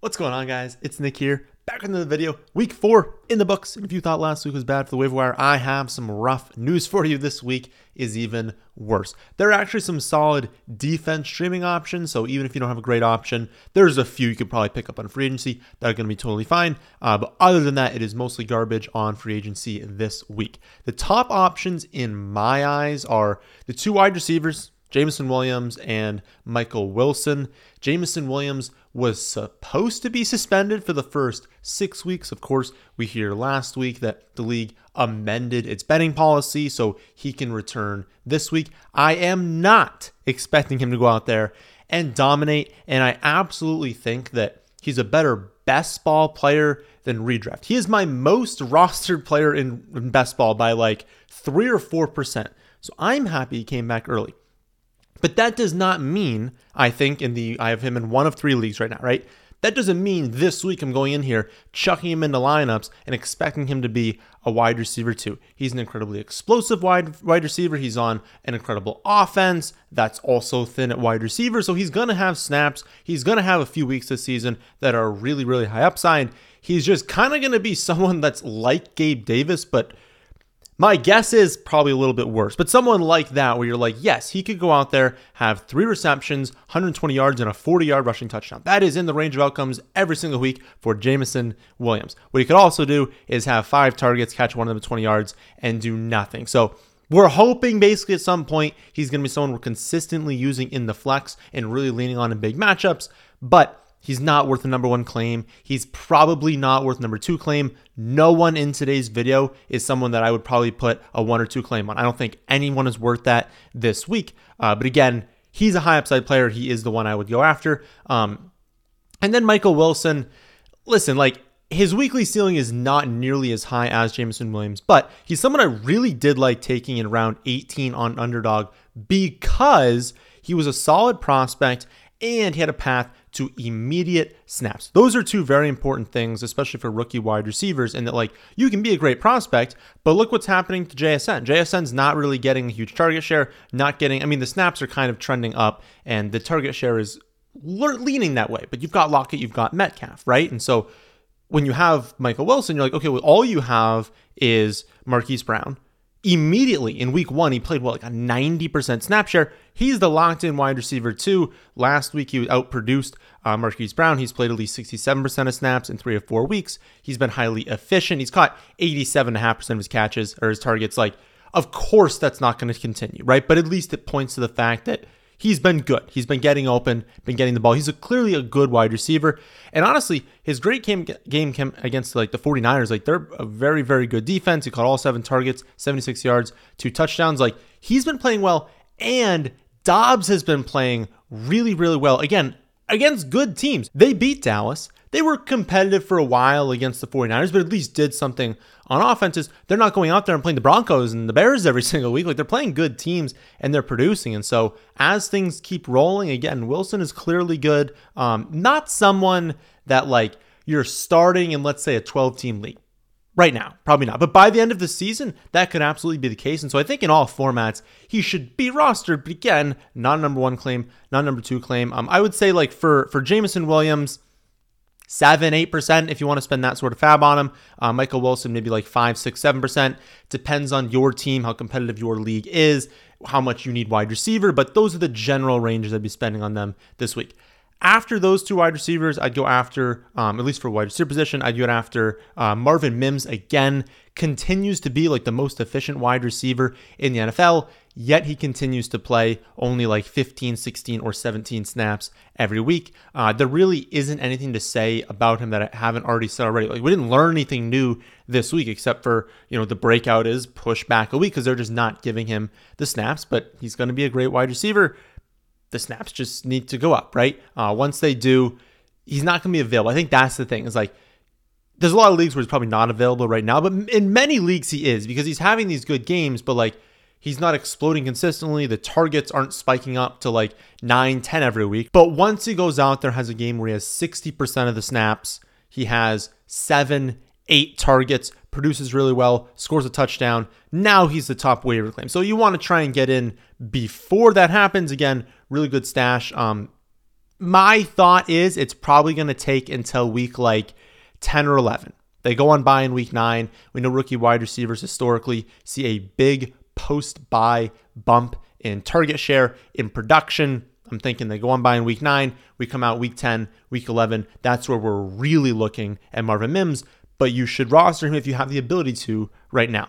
What's going on, guys? It's Nick here, back into the video. Week four in the books. And if you thought last week was bad for the waiver wire, I have some rough news for you. This week is even worse. There are actually some solid defense streaming options. So even if you don't have a great option, there's a few you could probably pick up on free agency that are going to be totally fine. Uh, but other than that, it is mostly garbage on free agency this week. The top options in my eyes are the two wide receivers. Jameson Williams and Michael Wilson. Jameson Williams was supposed to be suspended for the first six weeks. Of course, we hear last week that the league amended its betting policy so he can return this week. I am not expecting him to go out there and dominate, and I absolutely think that he's a better best ball player than redraft. He is my most rostered player in, in best ball by like three or four percent. So I'm happy he came back early. But that does not mean, I think, in the I have him in one of three leagues right now, right? That doesn't mean this week I'm going in here, chucking him into lineups and expecting him to be a wide receiver too. He's an incredibly explosive wide wide receiver. He's on an incredible offense that's also thin at wide receiver, so he's gonna have snaps. He's gonna have a few weeks this season that are really really high upside. He's just kind of gonna be someone that's like Gabe Davis, but my guess is probably a little bit worse, but someone like that where you're like, yes, he could go out there, have three receptions, 120 yards, and a 40 yard rushing touchdown. That is in the range of outcomes every single week for Jameson Williams. What he could also do is have five targets, catch one of them at 20 yards, and do nothing. So we're hoping basically at some point he's going to be someone we're consistently using in the flex and really leaning on in big matchups. But He's not worth the number one claim. He's probably not worth number two claim. No one in today's video is someone that I would probably put a one or two claim on. I don't think anyone is worth that this week. Uh, but again, he's a high upside player. He is the one I would go after. Um, and then Michael Wilson. Listen, like his weekly ceiling is not nearly as high as Jameson Williams, but he's someone I really did like taking in round 18 on underdog because he was a solid prospect and he had a path to immediate snaps. Those are two very important things, especially for rookie wide receivers, and that like you can be a great prospect, but look what's happening to JSN. JSN's not really getting a huge target share, not getting, I mean, the snaps are kind of trending up, and the target share is leaning that way. But you've got Lockett, you've got Metcalf, right? And so when you have Michael Wilson, you're like, okay, well, all you have is Marquise Brown immediately in week one, he played what, like a 90% snap share. He's the locked in wide receiver, too. Last week, he outproduced uh, Marquise Brown. He's played at least 67% of snaps in three or four weeks. He's been highly efficient. He's caught 87.5% of his catches or his targets. Like, of course, that's not going to continue, right? But at least it points to the fact that he's been good. He's been getting open, been getting the ball. He's a, clearly a good wide receiver. And honestly, his great game game came against like the 49ers. Like they're a very very good defense. He caught all seven targets, 76 yards, two touchdowns. Like he's been playing well and Dobbs has been playing really really well. Again, against good teams. They beat Dallas. They were competitive for a while against the 49ers, but at least did something on offenses. They're not going out there and playing the Broncos and the Bears every single week. Like they're playing good teams and they're producing. And so as things keep rolling, again, Wilson is clearly good. Um, not someone that like you're starting in, let's say, a 12 team league. Right now, probably not. But by the end of the season, that could absolutely be the case. And so I think in all formats, he should be rostered. But again, not a number one claim, not number two claim. Um, I would say like for for Jameson Williams, seven, eight percent if you want to spend that sort of fab on him. Uh, Michael Wilson maybe like five, six, seven percent. Depends on your team, how competitive your league is, how much you need wide receiver. But those are the general ranges I'd be spending on them this week. After those two wide receivers, I'd go after, um, at least for wide receiver position, I'd go after uh, Marvin Mims again. Continues to be like the most efficient wide receiver in the NFL, yet he continues to play only like 15, 16, or 17 snaps every week. Uh, there really isn't anything to say about him that I haven't already said already. Like we didn't learn anything new this week, except for you know the breakout is push back a week because they're just not giving him the snaps. But he's going to be a great wide receiver the snaps just need to go up, right? Uh, once they do, he's not going to be available. I think that's the thing. Is like there's a lot of leagues where he's probably not available right now, but in many leagues he is because he's having these good games, but like he's not exploding consistently. The targets aren't spiking up to like 9, 10 every week. But once he goes out there, has a game where he has 60% of the snaps, he has seven, eight targets, produces really well, scores a touchdown. Now he's the top waiver claim. So you want to try and get in before that happens. Again, really good stash. Um, my thought is it's probably going to take until week like 10 or 11. They go on bye in week nine. We know rookie wide receivers historically see a big post bye bump in target share, in production. I'm thinking they go on bye in week nine. We come out week 10, week 11. That's where we're really looking at Marvin Mims, but you should roster him if you have the ability to right now.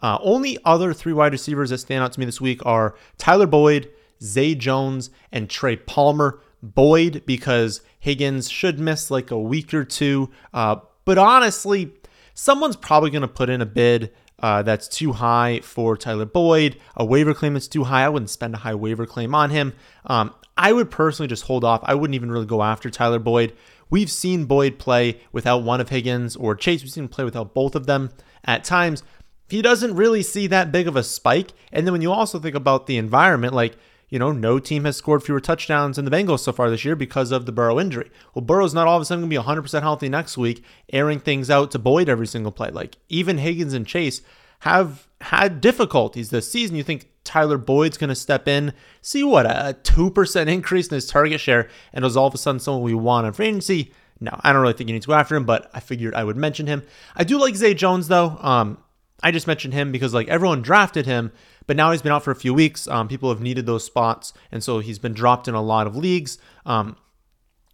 Uh, only other three wide receivers that stand out to me this week are Tyler Boyd, Zay Jones, and Trey Palmer. Boyd, because Higgins should miss like a week or two. Uh, but honestly, someone's probably going to put in a bid uh, that's too high for Tyler Boyd, a waiver claim that's too high. I wouldn't spend a high waiver claim on him. Um, I would personally just hold off. I wouldn't even really go after Tyler Boyd. We've seen Boyd play without one of Higgins or Chase. We've seen him play without both of them at times. He doesn't really see that big of a spike. And then when you also think about the environment, like you know, no team has scored fewer touchdowns in the Bengals so far this year because of the Burrow injury. Well, Burrow's not all of a sudden going to be 100% healthy next week, airing things out to Boyd every single play. Like, even Higgins and Chase have had difficulties this season. You think Tyler Boyd's going to step in, see what, a 2% increase in his target share, and is all of a sudden someone we want on free agency? No, I don't really think you need to go after him, but I figured I would mention him. I do like Zay Jones, though. Um, I just mentioned him because, like, everyone drafted him but now he's been out for a few weeks. Um, people have needed those spots, and so he's been dropped in a lot of leagues. Um,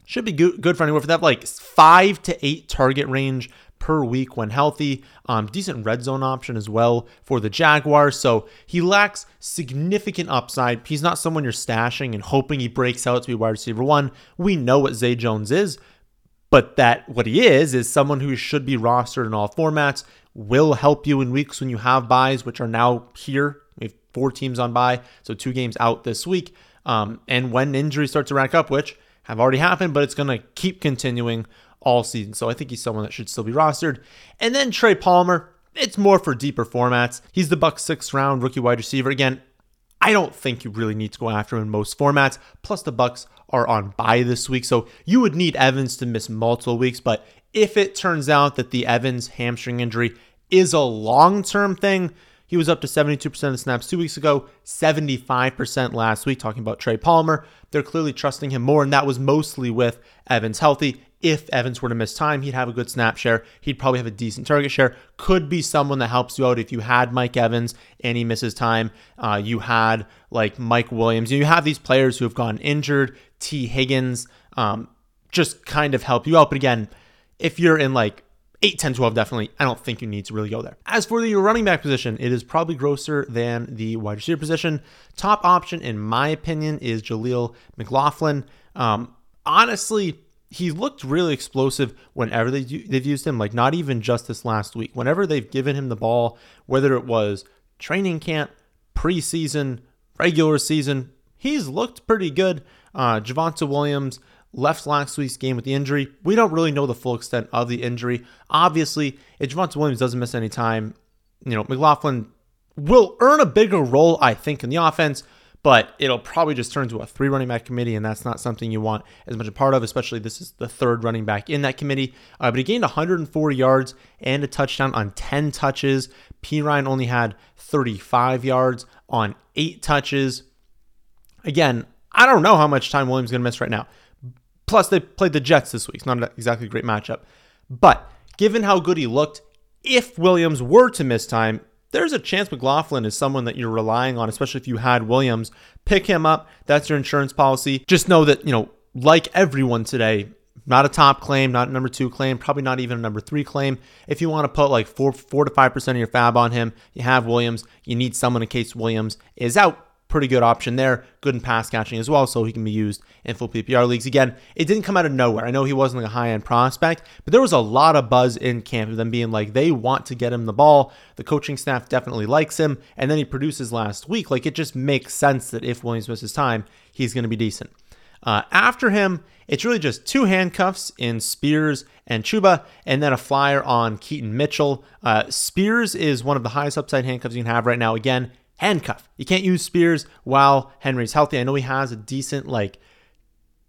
should be good, good for anywhere for that like five to eight target range per week when healthy. Um, decent red zone option as well for the Jaguars. So he lacks significant upside. He's not someone you're stashing and hoping he breaks out to be wide receiver one. We know what Zay Jones is, but that what he is is someone who should be rostered in all formats. Will help you in weeks when you have byes, which are now here four teams on bye, so two games out this week. Um, and when injuries start to rack up, which have already happened, but it's going to keep continuing all season. So I think he's someone that should still be rostered. And then Trey Palmer, it's more for deeper formats. He's the Bucs sixth round rookie wide receiver. Again, I don't think you really need to go after him in most formats. Plus, the Bucs are on bye this week, so you would need Evans to miss multiple weeks. But if it turns out that the Evans hamstring injury is a long-term thing, he was up to 72% of the snaps two weeks ago, 75% last week, talking about Trey Palmer. They're clearly trusting him more, and that was mostly with Evans healthy. If Evans were to miss time, he'd have a good snap share. He'd probably have a decent target share. Could be someone that helps you out if you had Mike Evans and he misses time. Uh, you had like Mike Williams. You have these players who have gone injured. Tee Higgins um, just kind of help you out. But again, if you're in like 8, 10, 12, definitely. I don't think you need to really go there. As for the running back position, it is probably grosser than the wide receiver position. Top option, in my opinion, is Jaleel McLaughlin. Um, honestly, he looked really explosive whenever they, they've used him, like not even just this last week. Whenever they've given him the ball, whether it was training camp, preseason, regular season, he's looked pretty good. Uh, Javonte Williams, left last week's game with the injury. We don't really know the full extent of the injury. Obviously, if Javonte Williams doesn't miss any time, you know, McLaughlin will earn a bigger role, I think, in the offense, but it'll probably just turn to a three running back committee, and that's not something you want as much a part of, especially this is the third running back in that committee. Uh, but he gained 104 yards and a touchdown on 10 touches. Perine only had 35 yards on eight touches. Again, I don't know how much time Williams is going to miss right now. Plus, they played the Jets this week. It's not exactly a great matchup. But given how good he looked, if Williams were to miss time, there's a chance McLaughlin is someone that you're relying on, especially if you had Williams. Pick him up. That's your insurance policy. Just know that, you know, like everyone today, not a top claim, not a number two claim, probably not even a number three claim. If you want to put like four, four to five percent of your fab on him, you have Williams. You need someone in case Williams is out pretty good option there. Good in pass catching as well, so he can be used in full PPR leagues. Again, it didn't come out of nowhere. I know he wasn't like a high end prospect, but there was a lot of buzz in camp of them being like they want to get him the ball. The coaching staff definitely likes him, and then he produces last week. Like it just makes sense that if Williams misses time, he's going to be decent. Uh, after him, it's really just two handcuffs in Spears and Chuba, and then a flyer on Keaton Mitchell. Uh, Spears is one of the highest upside handcuffs you can have right now. Again, handcuff. You can't use Spears while Henry's healthy. I know he has a decent like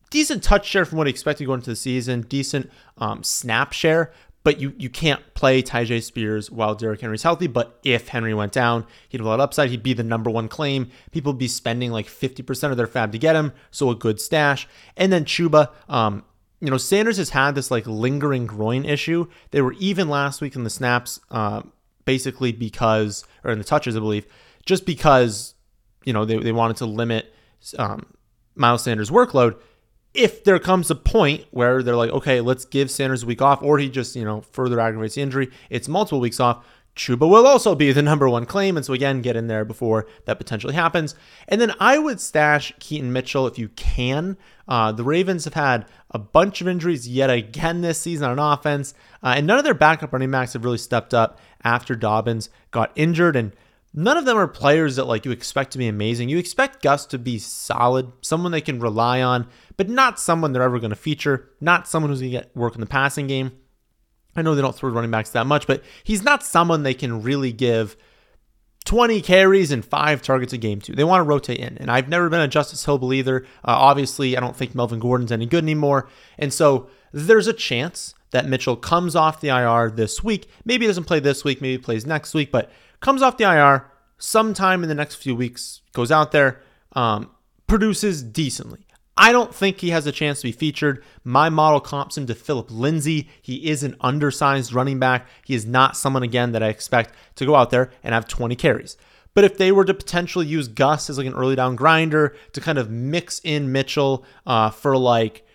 decent touch share from what he expected going into the season, decent um, snap share, but you you can't play Tyjae Spears while Derrick Henry's healthy. But if Henry went down, he'd have a lot of upside. He'd be the number one claim. People would be spending like 50% of their fab to get him, so a good stash. And then Chuba, um, you know, Sanders has had this like lingering groin issue. They were even last week in the snaps, uh, basically because, or in the touches, I believe, just because, you know, they, they wanted to limit um, Miles Sanders' workload if there comes a point where they're like, okay, let's give Sanders a week off, or he just, you know, further aggravates the injury, it's multiple weeks off. Chuba will also be the number one claim. And so, again, get in there before that potentially happens. And then I would stash Keaton Mitchell if you can. Uh, the Ravens have had a bunch of injuries yet again this season on offense, uh, and none of their backup running backs have really stepped up after Dobbins got injured. And none of them are players that like you expect to be amazing. You expect Gus to be solid, someone they can rely on, but not someone they're ever going to feature, not someone who's going to get work in the passing game. I know they don't throw running backs that much, but he's not someone they can really give 20 carries and five targets a game to. They want to rotate in. And I've never been a Justice Hill believer. Uh, obviously, I don't think Melvin Gordon's any good anymore. And so there's a chance that Mitchell comes off the IR this week. Maybe he doesn't play this week, maybe he plays next week, but comes off the IR sometime in the next few weeks, goes out there, um, produces decently. I don't think he has a chance to be featured. My model comps him to Philip Lindsay. He is an undersized running back. He is not someone, again, that I expect to go out there and have 20 carries. But if they were to potentially use Gus as like an early down grinder to kind of mix in Mitchell uh, for like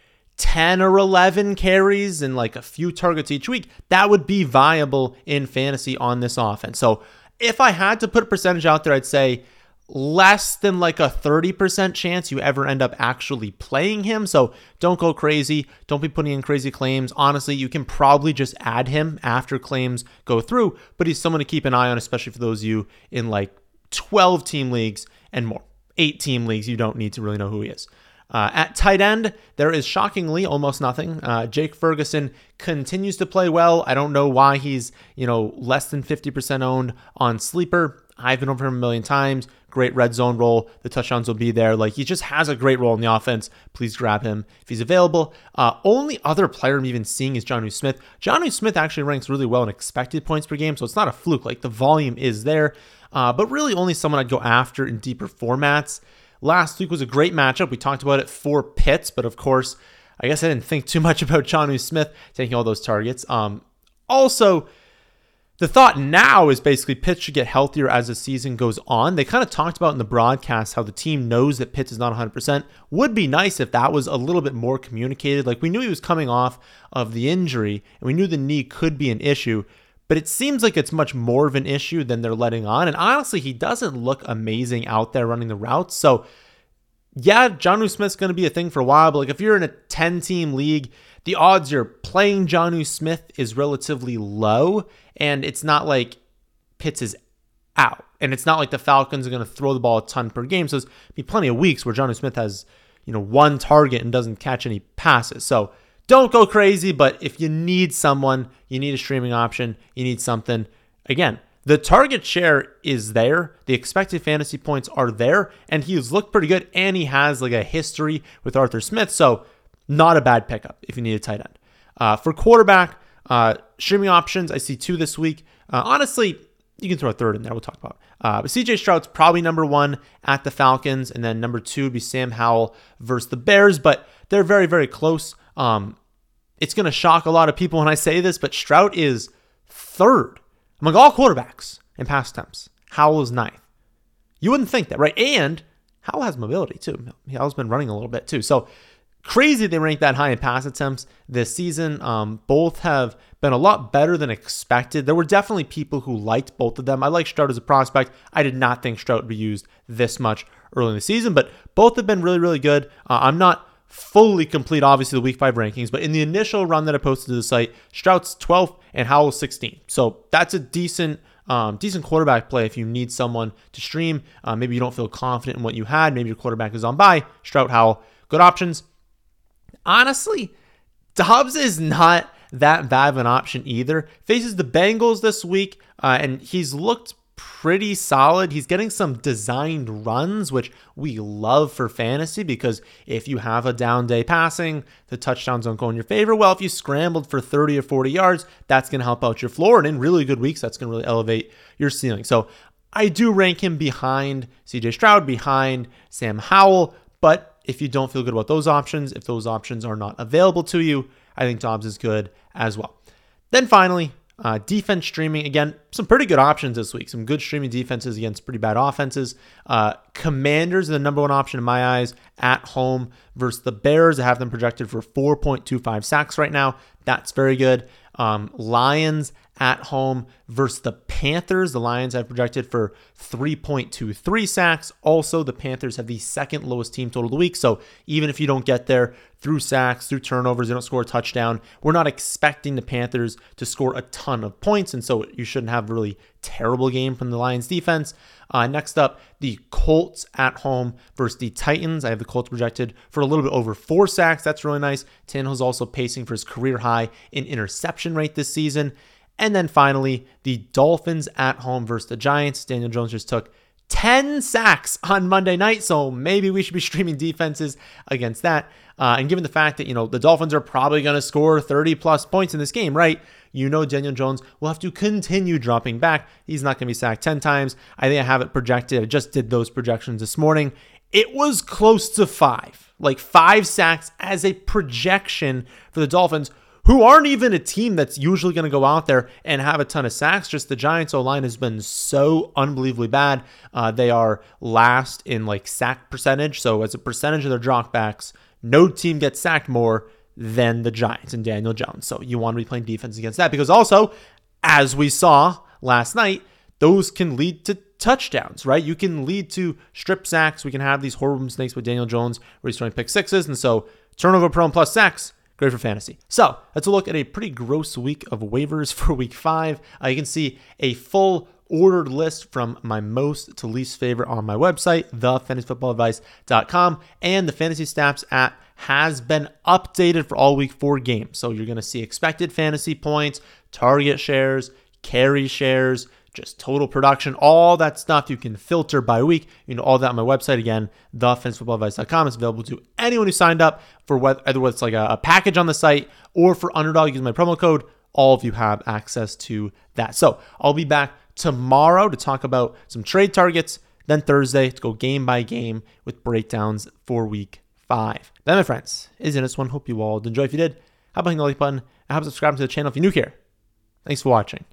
10 or 11 carries and like a few targets each week, that would be viable in fantasy on this offense. So if I had to put a percentage out there, I'd say less than like a 30% chance you ever end up actually playing him. So don't go crazy. Don't be putting in crazy claims. Honestly, you can probably just add him after claims go through, but he's someone to keep an eye on, especially for those of you in like 12 team leagues and more. Eight team leagues, you don't need to really know who he is. Uh, at tight end, there is shockingly almost nothing. Uh, Jake Ferguson continues to play well. I don't know why he's you know less than 50% owned on sleeper. I've been over him a million times. Great red zone role. The touchdowns will be there. Like he just has a great role in the offense. Please grab him if he's available. Uh, only other player I'm even seeing is Jonnu Smith. Jonnu Smith actually ranks really well in expected points per game, so it's not a fluke. Like the volume is there, uh, but really only someone I'd go after in deeper formats. Last week was a great matchup. We talked about it for Pitts, but of course, I guess I didn't think too much about Jonnu Smith taking all those targets. Um, also, the thought now is basically Pitts should get healthier as the season goes on. They kind of talked about in the broadcast how the team knows that Pitts is not 100%. Would be nice if that was a little bit more communicated. Like we knew he was coming off of the injury and we knew the knee could be an issue, but it seems like it's much more of an issue than they're letting on. And honestly, he doesn't look amazing out there running the routes. So, yeah, Jonnu Smith's going to be a thing for a while, but like if you're in a 10 team league, the odds you're playing Jonnu Smith is relatively low, and it's not like Pitts is out. And it's not like the Falcons are going to throw the ball a ton per game. So there's be plenty of weeks where Jonnu Smith has, you know, one target and doesn't catch any passes. So don't go crazy, but if you need someone, you need a streaming option, you need something. Again, the target share is there. The expected fantasy points are there, and he's looked pretty good. And he has like a history with Arthur Smith. So not a bad pickup if you need a tight end. Uh, for quarterback, uh, streaming options, I see two this week. Uh, honestly, you can throw a third in there. We'll talk about. Uh, but CJ Stroud's probably number one at the Falcons, and then number two would be Sam Howell versus the Bears. But they're very, very close. Um, it's going to shock a lot of people when I say this, but Stroud is third among all quarterbacks in pass attempts. Howell is ninth. You wouldn't think that, right? And Howell has mobility too. Howell's been running a little bit too. So crazy they rank that high in pass attempts this season. Um, both have been a lot better than expected. There were definitely people who liked both of them. I like Stroud as a prospect. I did not think Stroud would be used this much early in the season, but both have been really, really good. Uh, I'm not fully complete, obviously, the week five rankings, but in the initial run that I posted to the site, Stroud's 12th and Howell 16. So that's a decent. Um, decent quarterback play if you need someone to stream. Uh, maybe you don't feel confident in what you had. Maybe your quarterback is on bye. Stroud, Howell, good options honestly, Dobbs is not that bad of an option either. Faces the Bengals this week, uh, and he's looked pretty solid. He's getting some designed runs, which we love for fantasy because if you have a down day passing, the touchdowns don't go in your favor. Well, if you scrambled for 30 or 40 yards, that's going to help out your floor. And in really good weeks, that's going to really elevate your ceiling. So I do rank him behind CJ Stroud, behind Sam Howell. But if you don't feel good about those options, if those options are not available to you, I think Dobbs is good as well. Then finally, uh, defense streaming, again, some pretty good options this week. Some good streaming defenses against pretty bad offenses. Uh, commanders are the number one option in my eyes at home versus the Bears. I have them projected for 4.25 sacks right now. That's very good. Um, Lions at home versus the Panthers. The Lions have projected for 3.23 sacks. Also, the Panthers have the second lowest team total of the week. So even if you don't get there through sacks, through turnovers, they don't score a touchdown, we're not expecting the Panthers to score a ton of points. And so you shouldn't have a really terrible game from the Lions defense. Uh, next up, the Colts at home versus the Titans. I have the Colts projected for a little bit over four sacks. That's really nice. Tannehill's also pacing for his career high in interception rate this season. And then finally, the Dolphins at home versus the Giants. Daniel Jones just took 10 sacks on Monday night, so maybe we should be streaming defenses against that. Uh, and given the fact that, you know, the Dolphins are probably going to score 30 plus points in this game, right? You know, Daniel Jones will have to continue dropping back. He's not going to be sacked 10 times. I think I have it projected. I just did those projections this morning. It was close to five, like five sacks as a projection for the Dolphins, who aren't even a team that's usually going to go out there and have a ton of sacks. Just the Giants O line has been so unbelievably bad. Uh, they are last in like sack percentage. So as a percentage of their dropbacks, no team gets sacked more than the Giants and Daniel Jones. So you want to be playing defense against that because also, as we saw last night, those can lead to touchdowns, right? You can lead to strip sacks. We can have these horrible mistakes with Daniel Jones where he's throwing pick sixes. And so turnover prone plus sacks Great for fantasy. So let's look at a pretty gross week of waivers for week five. Uh, you can see a full ordered list from my most to least favorite on my website, thefantasyfootballadvice.com. And the fantasy stats app has been updated for all week four games. So you're going to see expected fantasy points, target shares, carry shares, just total production, all that stuff you can filter by week. You know all that on my website again, thefantasyfootballadvice.com. It's available to anyone who signed up for whether, whether it's like a, a package on the site or for Underdog using my promo code. All of you have access to that. So I'll be back tomorrow to talk about some trade targets. Then Thursday to go game by game with breakdowns for week five. Then, my friends, is in this one. Hope you all enjoy. If you did, how about hitting the like button? And how about subscribing to the channel if you're new here? Thanks for watching.